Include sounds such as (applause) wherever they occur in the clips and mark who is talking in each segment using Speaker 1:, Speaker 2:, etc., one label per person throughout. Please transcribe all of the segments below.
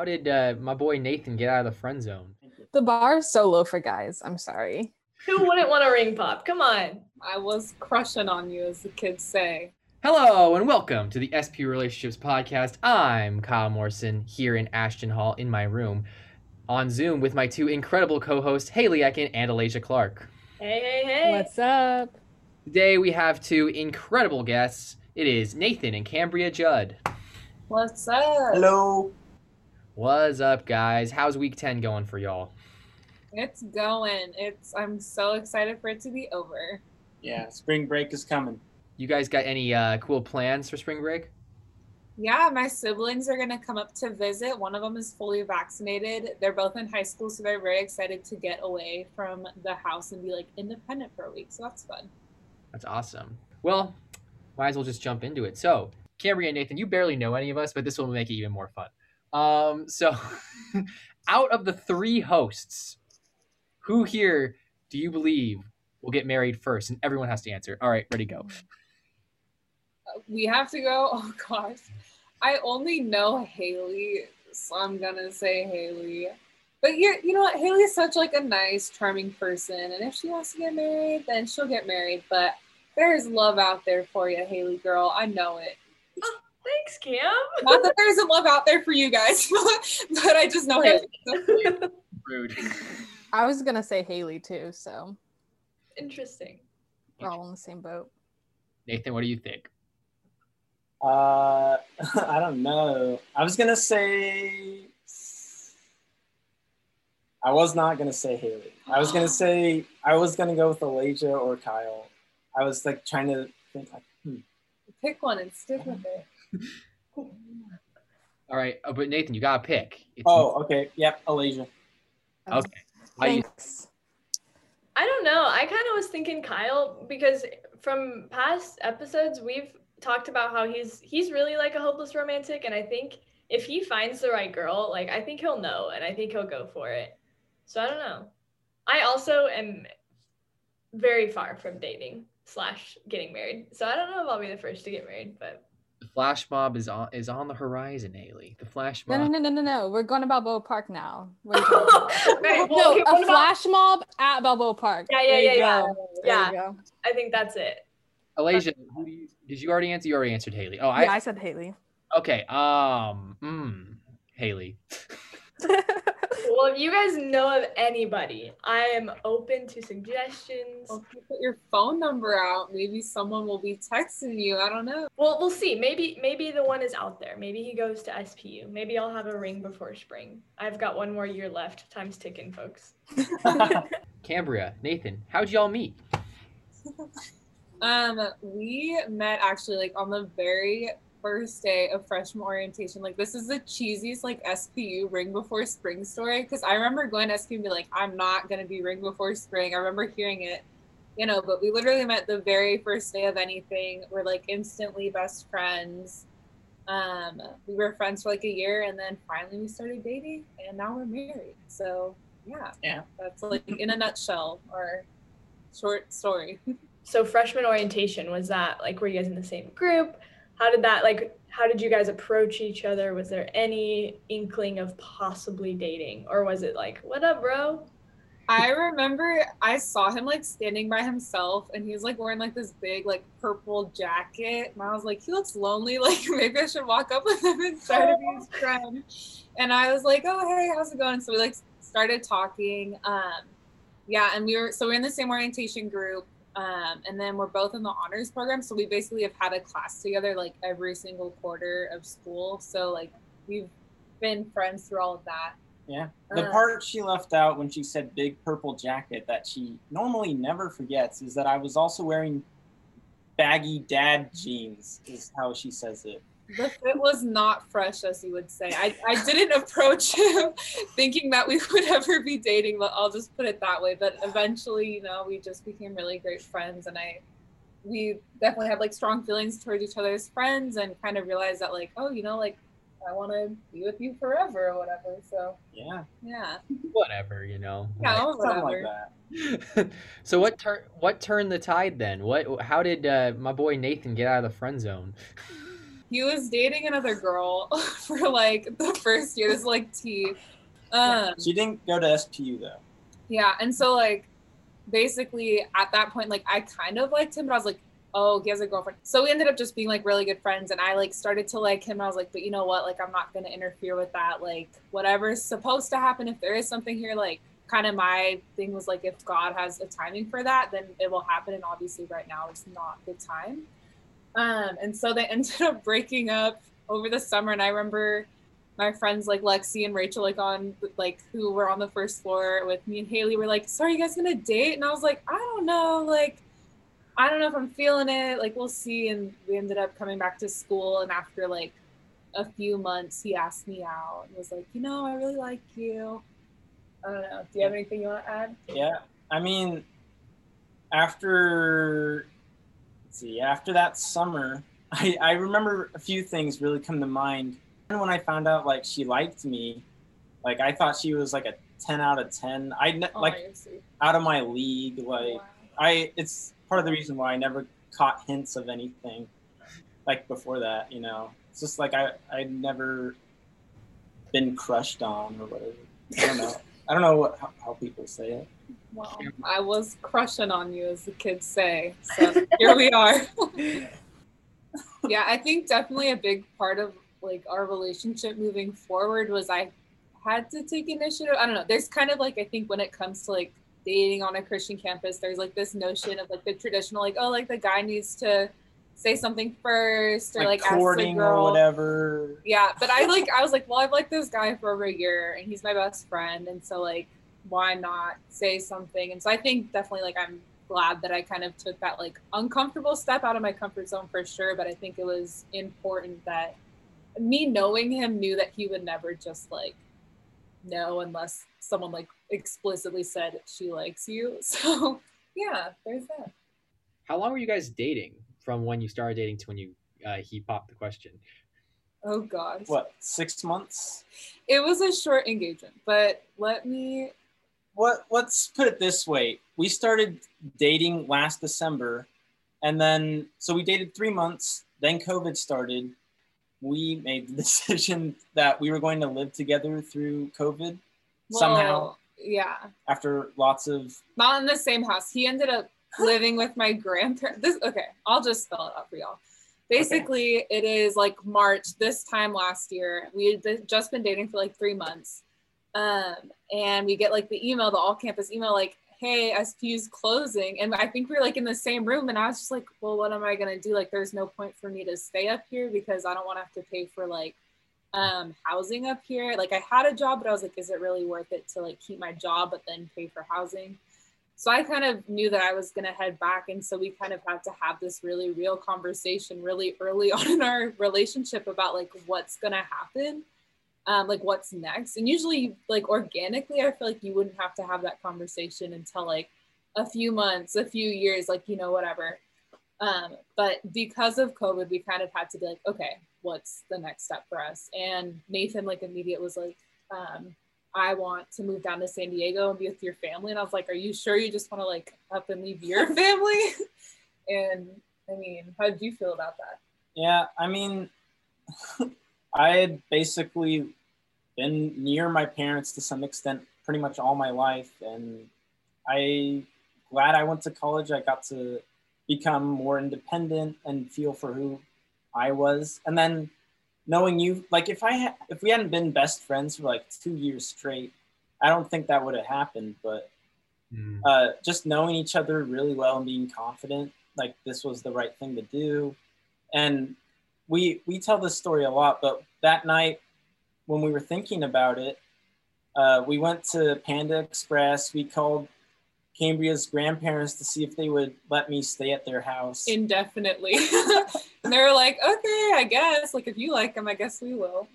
Speaker 1: How did uh, my boy Nathan get out of the friend zone?
Speaker 2: The bar is so low for guys. I'm sorry.
Speaker 3: Who wouldn't want a ring pop? Come on.
Speaker 4: I was crushing on you, as the kids say.
Speaker 1: Hello and welcome to the SP Relationships Podcast. I'm Kyle Morrison here in Ashton Hall in my room on Zoom with my two incredible co-hosts Haley Ekin and Alasia Clark.
Speaker 3: Hey, hey, hey.
Speaker 2: What's up?
Speaker 1: Today we have two incredible guests. It is Nathan and Cambria Judd.
Speaker 4: What's up?
Speaker 5: Hello.
Speaker 1: What's up, guys? How's week 10 going for y'all?
Speaker 4: It's going. It's. I'm so excited for it to be over.
Speaker 5: Yeah, spring break is coming.
Speaker 1: You guys got any uh, cool plans for spring break?
Speaker 4: Yeah, my siblings are gonna come up to visit. One of them is fully vaccinated. They're both in high school, so they're very excited to get away from the house and be like independent for a week. So that's fun.
Speaker 1: That's awesome. Well, might as well just jump into it. So, Cambria and Nathan, you barely know any of us, but this will make it even more fun. Um, so, (laughs) out of the three hosts, who here do you believe will get married first? And everyone has to answer. All right, ready, go.
Speaker 4: We have to go. (laughs) Oh gosh, I only know Haley, so I'm gonna say Haley. But you you know what? Haley is such like a nice, charming person, and if she wants to get married, then she'll get married. But there's love out there for you, Haley girl. I know it.
Speaker 3: Thanks, Cam.
Speaker 4: Not that there isn't love out there for you guys, (laughs) but I just know Haley.
Speaker 1: Rude.
Speaker 2: I was gonna say Haley too, so
Speaker 3: Interesting.
Speaker 2: we're all in the same boat.
Speaker 1: Nathan, what do you think?
Speaker 5: Uh, (laughs) I don't know. I was gonna say. I was not gonna say Haley. I was gonna say I was gonna go with Alasia or Kyle. I was like trying to think like, hmm.
Speaker 4: Pick one and stick with it.
Speaker 1: All right, uh, but Nathan, you gotta pick. It's-
Speaker 5: Oh, okay. Yep, Alasia.
Speaker 1: okay.
Speaker 2: Thanks.
Speaker 3: I don't know. I kind of was thinking Kyle because from past episodes we've talked about how he's he's really like a hopeless romantic, and I think if he finds the right girl, like I think he'll know, and I think he'll go for it. So I don't know. I also am very far from dating slash getting married, so I don't know if I'll be the first to get married, but
Speaker 1: the flash mob is on is on the horizon, Haley. The flash mob.
Speaker 2: no, no, no, no, no. We're going to Balboa Park now. (laughs) What are you talking about?
Speaker 3: Right, well,
Speaker 2: no,
Speaker 3: okay,
Speaker 2: a
Speaker 3: about-
Speaker 2: flash mob at Balboa Park.
Speaker 3: Yeah, yeah, yeah, yeah. Yeah. I think that's it.
Speaker 1: Alasia, who do you, did you already answer? You already answered Haley. Oh,
Speaker 2: Yeah,
Speaker 1: I
Speaker 2: I said Haley.
Speaker 1: okay. Um, mm, Haley. (laughs)
Speaker 3: Well, if you guys know of anybody, I am open to suggestions.
Speaker 4: Well, if you put your phone number out, maybe someone will be texting you. I don't know.
Speaker 3: Well, we'll see. Maybe maybe the one is out there. Maybe he goes to SPU. Maybe I'll have a ring before spring. I've got one more year left. Time's ticking, folks. (laughs)
Speaker 1: Cambria, Nathan, how'd y'all meet? (laughs)
Speaker 4: Um, we met actually like on the very first day of freshman orientation. Like this is the cheesiest like SPU ring before spring story because I remember going to SPU and be like, I'm not gonna be ring before spring. I remember hearing it, you know, but we literally met the very first day of anything. We're like instantly best friends. Um, we were friends for like a year and then finally we started dating and now we're married. So yeah,
Speaker 5: Yeah.
Speaker 4: that's like in a nutshell our short story. (laughs)
Speaker 3: So freshman orientation was that like were you guys in the same group? How did that like how did you guys approach each other? Was there any inkling of possibly dating or was it like, "What up, bro?"
Speaker 4: I remember I saw him like standing by himself and he was like wearing like this big like purple jacket. And I was like, he looks lonely. (laughs) Like maybe I should walk up with him and try to be his (laughs) friend. And I was like, oh, hey, how's it going? So we like started talking. Um, yeah. And we were, so we're in the same orientation group. Um, and then we're both in the honors program. So we basically have had a class together like every single quarter of school. So like we've been friends through all of that.
Speaker 5: Yeah. The
Speaker 4: Uh.
Speaker 5: part she left out when she said big purple jacket that she normally never forgets is that I was also wearing baggy dad jeans, is how she says it.
Speaker 4: The fit was not fresh, as you would say. I, I didn't approach (laughs) him thinking that we would ever be dating, but I'll just put it that way. But eventually, you know, we just became really great friends, and I, we definitely had like strong feelings towards each other as friends, and kind of realized that like, oh, you know, like I want to be with you forever or whatever. So
Speaker 5: Yeah.
Speaker 4: yeah,
Speaker 1: Whatever, you know.
Speaker 4: yeah,
Speaker 5: like
Speaker 4: whatever.
Speaker 5: that. (laughs)
Speaker 1: so what tur- what turned the tide then? What how did uh, my boy Nathan get out of the friend zone?
Speaker 4: He was dating another girl (laughs) for like the first year. This is like T. Um,
Speaker 5: She didn't go to SPU though.
Speaker 4: yeah, and so like basically at that point, like I kind of liked him, but I was like, oh, he has a girlfriend. So we ended up just being like really good friends, and I like started to like him. I was like, but you know what? Like I'm not gonna interfere with that. Like whatever's supposed to happen, if there is something here, like kind of my thing was like if God has a timing for that, then it will happen. And obviously right now it's not the time. Um, and so they (laughs) ended up breaking up over the summer, and I remember my friends like Lexi and Rachel, like on like who were on the first floor with me and Haley, were like, "So are you guys gonna date?" And I was like, "I don't know, like." I don't know if I'm feeling it. Like we'll see. And we ended up coming back to school. And after like a few months, he asked me out and was like, you know, I really like you. I don't know. Do you have anything you want to add?
Speaker 5: Yeah, I mean, after see, after that summer, (laughs) I I remember a few things really come to mind. And when I found out like she liked me, like I thought she was like a ten out of ten. I ne-
Speaker 4: Oh,
Speaker 5: like
Speaker 4: you're
Speaker 5: out of my league. Like
Speaker 4: Wow.
Speaker 5: I, it's part of the reason why I never caught hints of anything like before that. You know, it's just like I I'd never been crushed on or whatever. I don't know. I don't know what, how, how people say it.
Speaker 4: Well, I was crushing on you, as the kids say. (laughs) So here we are. yeah, I think definitely a big part of like our relationship moving forward was I had to take initiative. I don't know. There's kind of like I think when it comes to like dating on a Christian campus, there's like this notion of like the traditional like oh like the guy needs to say something first or
Speaker 5: Like,
Speaker 4: like, ask the
Speaker 5: courting or
Speaker 4: girl.
Speaker 5: whatever.
Speaker 4: Yeah, but I like I was like, well, I've liked this guy for over a year and he's my best friend and so like why not say something? And so I think definitely like I'm glad that I kind of took that like uncomfortable step out of my comfort zone for sure, but I think it was important that me knowing him knew that he would never just like no unless someone like explicitly said she likes you. (laughs) So yeah, there's that.
Speaker 1: How long were you guys dating from when you started dating to when you uh, he popped the question?
Speaker 4: Oh god.
Speaker 5: What six months?
Speaker 4: It was a short engagement, but let me
Speaker 5: What? Let's put it this way: we started dating last December, and then so we dated three months. Then COVID started. We made the (laughs) decision that we were going to live together through COVID somehow.
Speaker 4: yeah.
Speaker 5: After lots of
Speaker 4: not in the same house. He ended up living with my grandparents. This okay, I'll just spell it out for y'all. Basically, it is like March this time last year. We had just been dating for like three months, um, and we get like the email, the all campus email, like, "Hey, SPU's closing," and I think we are like in the same room, and I was just like, "Well, what am I gonna do? Like, there's no point for me to stay up here because I don't want to have to pay for like." um housing up here like i had a job but i was like is it really worth it to like keep my job but then pay for housing so i kind of knew that i was going to head back and so we kind of had to have this really real conversation really early (laughs) on in our relationship about like what's going to happen um, like what's next? And usually like organically i feel like you wouldn't have to have that conversation until like a few months a few years like you know whatever. Um, but because of covid we kind of had to be like okay what's the next step for us? And nathan like immediate was like um, i want to move down to san diego and be with your family. And i was like are you sure you just want to like up and leave your (laughs) family? And i mean how did you feel about that?
Speaker 5: Yeah, I mean, (laughs) I had basically been near my parents to some extent pretty much all my life, and I glad I went to college. I got to become more independent and feel for who I was, and then knowing you, like if I ha- if we hadn't been best friends for like two years straight, I don't think that would have happened. But uh, just knowing each other really well and being confident, like this was the right thing to do. And we we tell this story a lot, but that night when we were thinking about it, uh, we went to Panda Express. We called Cambria's grandparents to see if they would let me stay at their house.
Speaker 4: indefinitely (laughs) and they were like okay i guess like if you like them i guess we will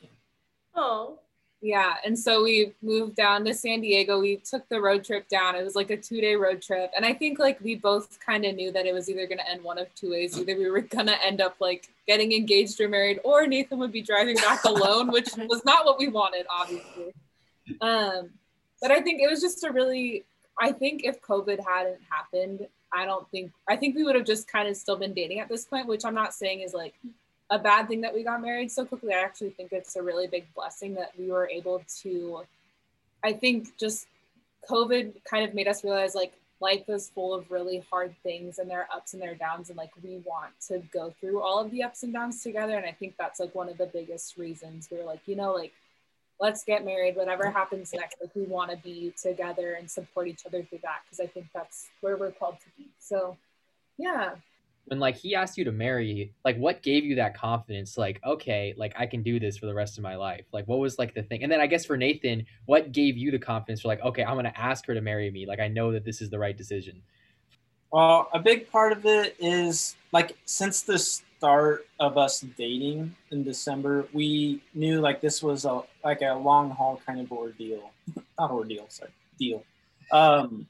Speaker 3: Oh,
Speaker 4: Yeah, and so we moved down to San Diego. We took the road trip down. It was like a two day road trip. And I think like we both kind of knew that it was either going to end one of two ways. Either we were going to end up like getting engaged or married, or Nathan would be driving back (laughs) alone, which was not what we wanted, obviously. Um, but I think it was just a really, I think if COVID hadn't happened, I don't think, I think we would have just kind of still been dating at this point, which I'm not saying is like a bad thing that we got married so quickly. I actually think it's a really big blessing that we were able to. I think just COVID kind of made us realize like life is full of really hard things and there are ups and there are downs and like we want to go through all of the ups and downs together and i think that's like one of the biggest reasons we are like you know like let's get married whatever happens next like we want to be together and support each other through that because i think that's where we're called to be so yeah
Speaker 1: when like he asked you to marry like what gave you that confidence like okay like i can do this for the rest of my life? Like what was like the thing? And then i guess for nathan what gave you the confidence for like okay i'm gonna ask her to marry me. Like i know that this is the right decision.
Speaker 5: Well a big part of it is like since the start of us dating in december we knew like this was a like a long haul kind of ordeal. (laughs) Not ordeal sorry deal. Um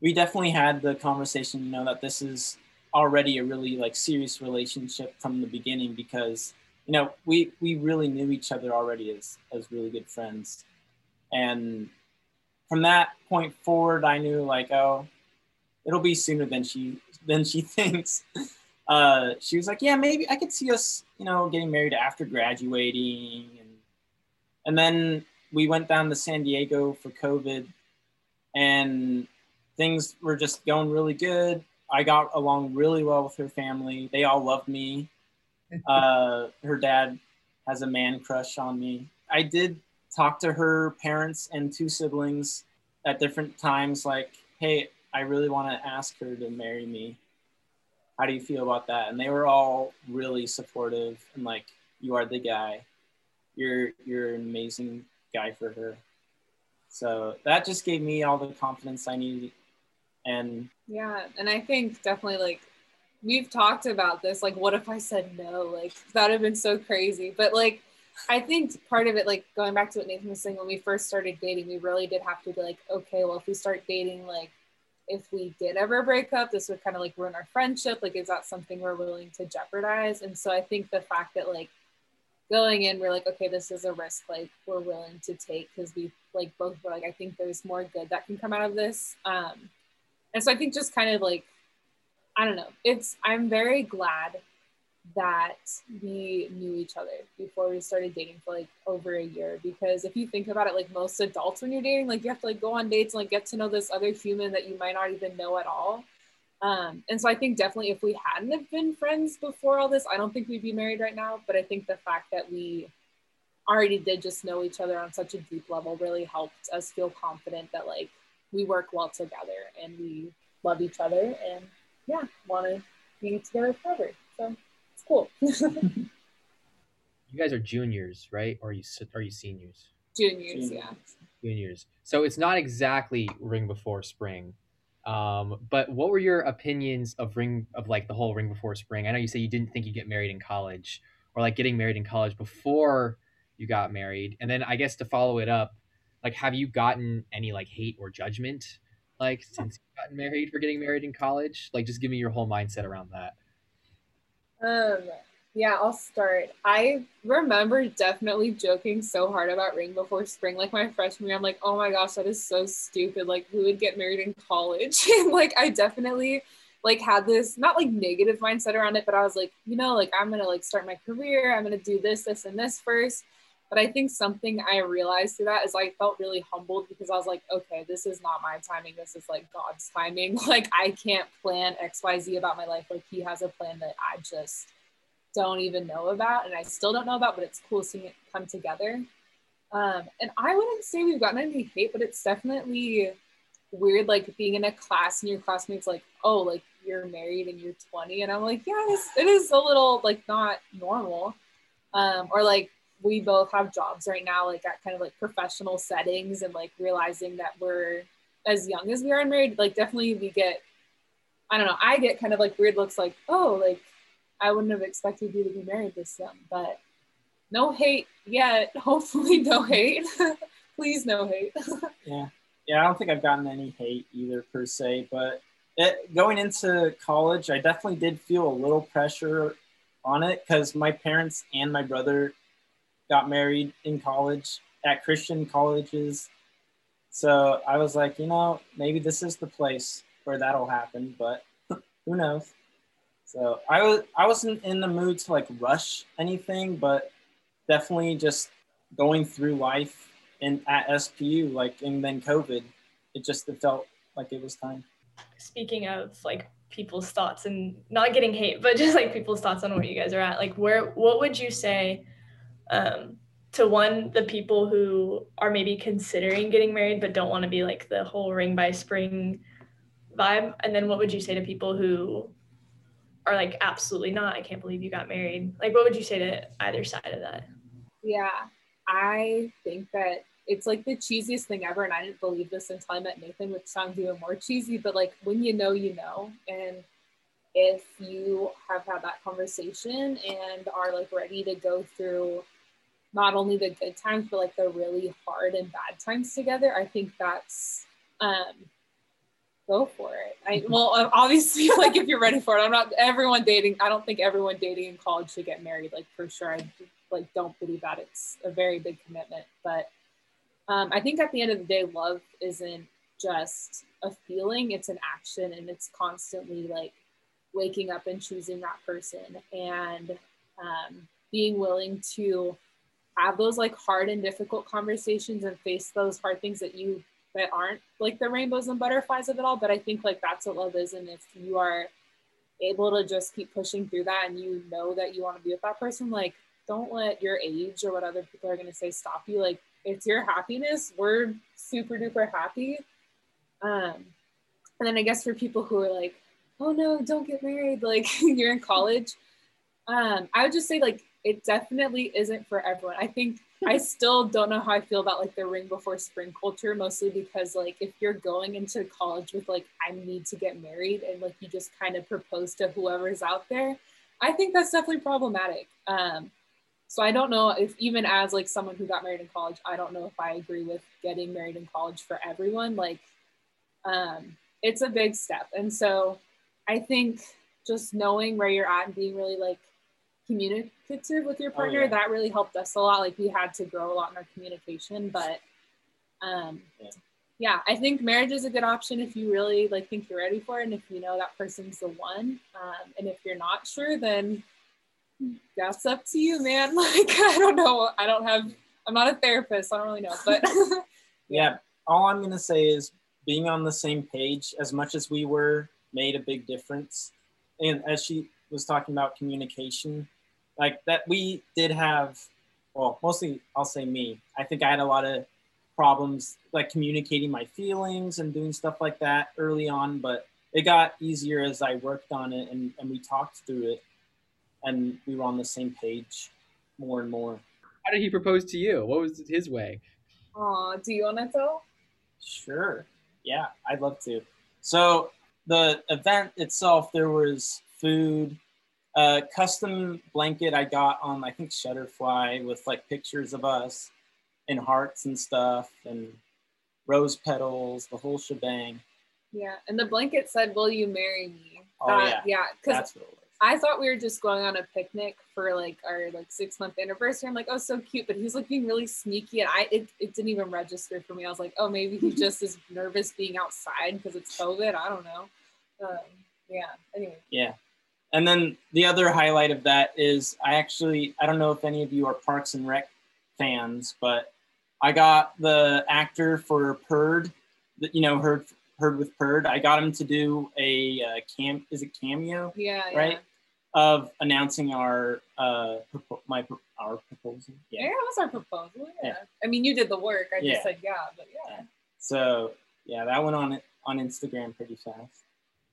Speaker 5: we definitely had the conversation, you know, that this is already a really like serious relationship from the beginning because you know we we really knew each other already as as really good friends. And from that point forward i knew like oh it'll be sooner than she than she (laughs) thinks. Uh she was like yeah maybe i could see us you know getting married after graduating. And and then we went down to san diego for covid. And things were just going really good. I got along really well with her family. They all loved me. (laughs) Uh, her dad has a man crush on me. I did talk to her parents and two siblings at different times, like, hey, I really want to ask her to marry me. How do you feel about that? And they were all really supportive and like, you are the guy. You're you're an amazing guy for her. So that just gave me all the confidence I needed and
Speaker 4: yeah and i think definitely like we've talked about this like what if i said no? Like that would have been so crazy. But like i think part of it like going back to what nathan was saying when we first started dating we really did have to be like okay well if we start dating like if we did ever break up this would kind of like ruin our friendship. Like is that something we're willing to jeopardize? And so i think the fact that like going in we're like okay this is a risk like we're willing to take because we like both were like i think there's more good that can come out of this. Um and so I think just kind of like, I don't know, it's, I'm very glad that we knew each other before we started dating for like over a year. Because if you think about it like most adults when you're dating like you have to like go on dates and like get to know this other human that you might not even know at all. Um, and so i think definitely if we hadn't have been friends before all this i don't think we'd be married right now. But i think the fact that we already did just know each other on such a deep level really helped us feel confident that like we work well together and we love each other and yeah, want to be together forever. So it's cool. (laughs)
Speaker 1: you guys are juniors, right? Or are you are you seniors?
Speaker 4: Juniors, juniors. yeah.
Speaker 1: Juniors. So it's not exactly Ring Before Spring. Um, but what were your opinions of ring of like the whole ring before spring? I know you say you didn't think you'd get married in college or like getting married in college before you got married. And then I guess to follow it up, like have you gotten any like hate or judgment like since you gotten married for getting married in college? Like just give me your whole mindset around that.
Speaker 4: Um yeah i'll start. I remember definitely joking so hard about ring before spring like my freshman year i'm like oh my gosh that is so stupid like who would get married in college? (laughs) And like i definitely like had this not like negative mindset around it but i was like you know like i'm gonna like start my career i'm gonna do this this and this first but I think something I realized through that is I felt really humbled because I was like, okay, this is not my timing. This is like God's timing. (laughs) Like I can't plan XYZ about my life. Like he has a plan that I just don't even know about and I still don't know about, but it's cool seeing it come together. Um, and I wouldn't say we've gotten any hate, but it's definitely weird like being in a class and your classmates like, oh, like you're married and you're 20. And I'm like, yeah, it is a little like not normal. Um, or like we both have jobs right now, like at kind of like professional settings, and like realizing that we're as young as we are married, like definitely we get, I don't know, I get kind of like weird looks like, oh, like I wouldn't have expected you to be married this young, but no hate yet. (laughs) Hopefully, no hate. (laughs) Please, no hate. (laughs)
Speaker 5: yeah. Yeah, I don't think I've gotten any hate either per se, but it, going into college, I definitely did feel a little pressure on it because my parents and my brother got married in college at Christian colleges. So I was like, you know, maybe this is the place where that'll happen, but who knows? So I was I wasn't in the mood to like rush anything, but definitely just going through life in at SPU, like and then COVID, it just it felt like it was time.
Speaker 3: Speaking of like people's thoughts and not getting hate, but just like people's thoughts on where you guys are at, like where what would you say um, to one the people who are maybe considering getting married but don't want to be like the whole ring by spring vibe, and then what would you say to people who are like absolutely not? I can't believe you got married. Like what would you say to either side of that?
Speaker 4: Yeah, I think that it's like the cheesiest thing ever. And I didn't believe this until I met Nathan, which sounds even more cheesy, but like when you know, you know. And if you have had that conversation and are like ready to go through not only the good times, but like the really hard and bad times together, I think that's um go for it. I well obviously (laughs) like if you're ready for it. I'm not everyone dating, I don't think everyone dating in college should get married, like for sure. I like don't believe that it's a very big commitment. But um, I think at the end of the day, love isn't just a feeling; it's an action, and it's constantly like waking up and choosing that person and um, being willing to have those like hard and difficult conversations and face those hard things that you that aren't like the rainbows and butterflies of it all but i think like that's what love is and if you are able to just keep pushing through that and you know that you want to be with that person like don't let your age or what other people are going to say stop you. Like it's your happiness. We're super duper happy. Um, and then I guess for people who are like, oh no, don't get married, like (laughs) you're in college. Um, I would just say like it definitely isn't for everyone. I think I (laughs) still don't know how I feel about like the ring before spring culture, mostly because like if you're going into college with like I need to get married and like you just kind of propose to whoever's out there, I think that's definitely problematic. Um, so I don't know if even as like someone who got married in college, I don't know if I agree with getting married in college for everyone. Like um it's a big step. And so I think just knowing where you're at and being really like communicative with your partner, oh, yeah. that really helped us a lot. Like we had to grow a lot in our communication, but um yeah. yeah. I think marriage is a good option if you really like think you're ready for it and if you know that person's the one. Um, and if you're not sure, then that's up to you, man. (laughs) Like, I don't know. I don't have, I'm not a therapist. I don't really know. But (laughs)
Speaker 5: yeah, all I'm going to say is being on the same page as much as we were made a big difference. And as she was talking about communication, like that, we did have, well, mostly I'll say me. I think I had a lot of problems like communicating my feelings and doing stuff like that early on, but it got easier as I worked on it and, and we talked through it and we were on the same page more and more.
Speaker 1: How did he propose to you? What was his way?
Speaker 4: Oh, do you want to tell?
Speaker 5: Sure. Yeah, I'd love to. So the event itself, there was food, a custom blanket I got on I think Shutterfly with like pictures of us and hearts and stuff and rose petals, the whole shebang.
Speaker 4: Yeah, and the blanket said, "Will you marry me?"
Speaker 5: Oh uh, yeah,
Speaker 4: yeah, because I thought we were just going on a picnic for like our like six month anniversary. I'm like, oh, so cute, but he's looking really sneaky, and I it, it didn't even register for me. I was like, oh, maybe he (laughs) just is nervous being outside because it's COVID. I don't know. Um, yeah. Anyway.
Speaker 5: Yeah. And then the other highlight of that is I actually I don't know if any of you are Parks and Rec fans, but I got the actor for Perd, that you know heard heard with Perd. I got him to do a uh, cam. Is it cameo?
Speaker 4: Yeah.
Speaker 5: Right.
Speaker 4: Yeah
Speaker 5: of announcing our uh my our proposal.
Speaker 4: Yeah, yeah that was our proposal. Yeah. yeah. I mean, you did the work. I just said yeah, but yeah.
Speaker 5: So yeah, that went on on Instagram pretty fast.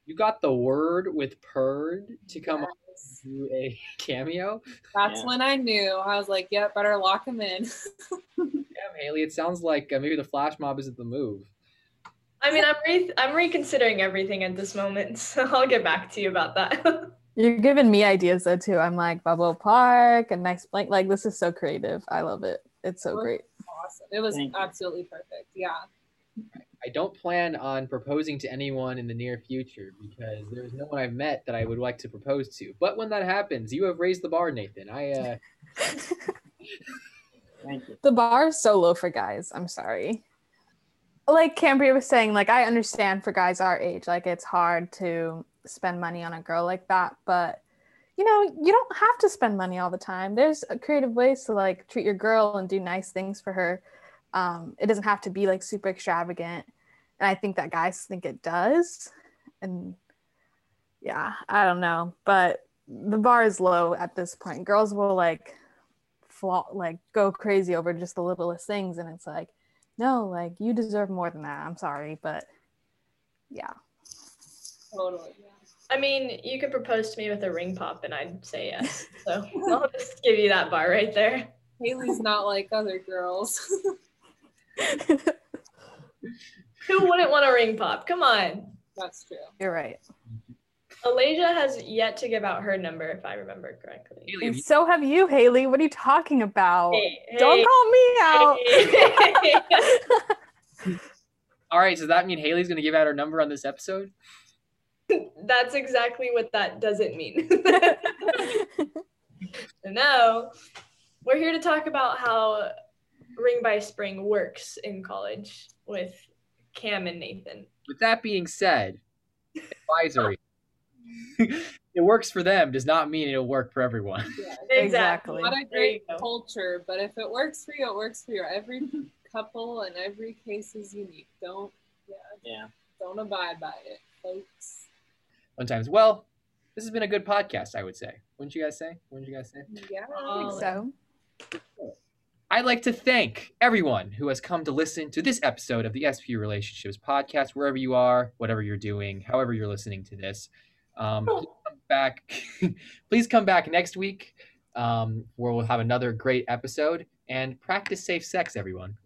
Speaker 1: You got the word with Perd to come yes. on do a (laughs) cameo.
Speaker 4: That's when I knew. I was like, "Yep, better lock him in." (laughs)
Speaker 1: yeah, Haley. It sounds like uh, maybe the flash mob isn't the move.
Speaker 3: I mean, I'm re- I'm reconsidering everything at this moment, (laughs) so I'll get back to you about that.
Speaker 2: You're giving me ideas though too. I'm like Balboa Park and next blank. Like this is so creative. I love it. It's so great.
Speaker 4: Awesome. It was absolutely perfect. Yeah.
Speaker 1: I don't plan on proposing to anyone in the near future because there's no one I've met that I would like to propose to. But when that happens, you have raised the bar, Nathan. I uh (laughs)
Speaker 5: Thank you.
Speaker 2: The bar is so low for guys. I'm sorry. Like Cambria was saying, like I understand for guys our age, like it's hard to spend money on a girl like that, but you know, you don't have to spend money all the time. There's creative ways to like treat your girl and do nice things for her. Um, it doesn't have to be like super extravagant. And I think that guys think it does. And yeah, I don't know, but the bar is low at this point. Girls will like flaw like go crazy over just the littlest things and it's like, no, like you deserve more than that. I'm sorry, but yeah.
Speaker 4: Totally.
Speaker 3: I mean, you could propose to me with a ring pop and I'd say yes. So (laughs) I'll just give you that bar right there.
Speaker 4: Haley's not like other girls. (laughs) (laughs)
Speaker 3: Who wouldn't want a ring pop? Come on.
Speaker 4: That's true.
Speaker 2: You're right.
Speaker 3: Alasia has yet to give out her number, if I remember correctly.
Speaker 1: Haley,
Speaker 2: And so have you, Haley. What are you talking about?
Speaker 3: Hey,
Speaker 2: Don't call me out.
Speaker 3: hey. (laughs)
Speaker 1: all right, so does that mean Haley's going to give out her number on this episode? (laughs)
Speaker 3: That's exactly what that doesn't mean. no, we're here to talk about how Ring by Spring works in college with Cam and Nathan.
Speaker 1: With that being said, advisory. (laughs) it works for them does not mean it'll work for everyone.
Speaker 4: Yeah. (laughs)
Speaker 2: Exactly.
Speaker 4: What a great culture, but if it works for you, it works for you. Every couple and every case is unique. Don't yeah,
Speaker 5: Yeah.
Speaker 4: don't abide by it, folks.
Speaker 1: Sometimes, well, this has been a good podcast, I would say. Wouldn't you guys say? Wouldn't you guys say?
Speaker 4: Yeah.
Speaker 2: I think so.
Speaker 1: I'd like to thank everyone who has come to listen to this episode of the SP Relationships podcast, wherever you are, whatever you're doing, however you're listening to this. Um, please come back. (laughs) please come back next week, um, where we'll have another great episode and practice safe sex, everyone.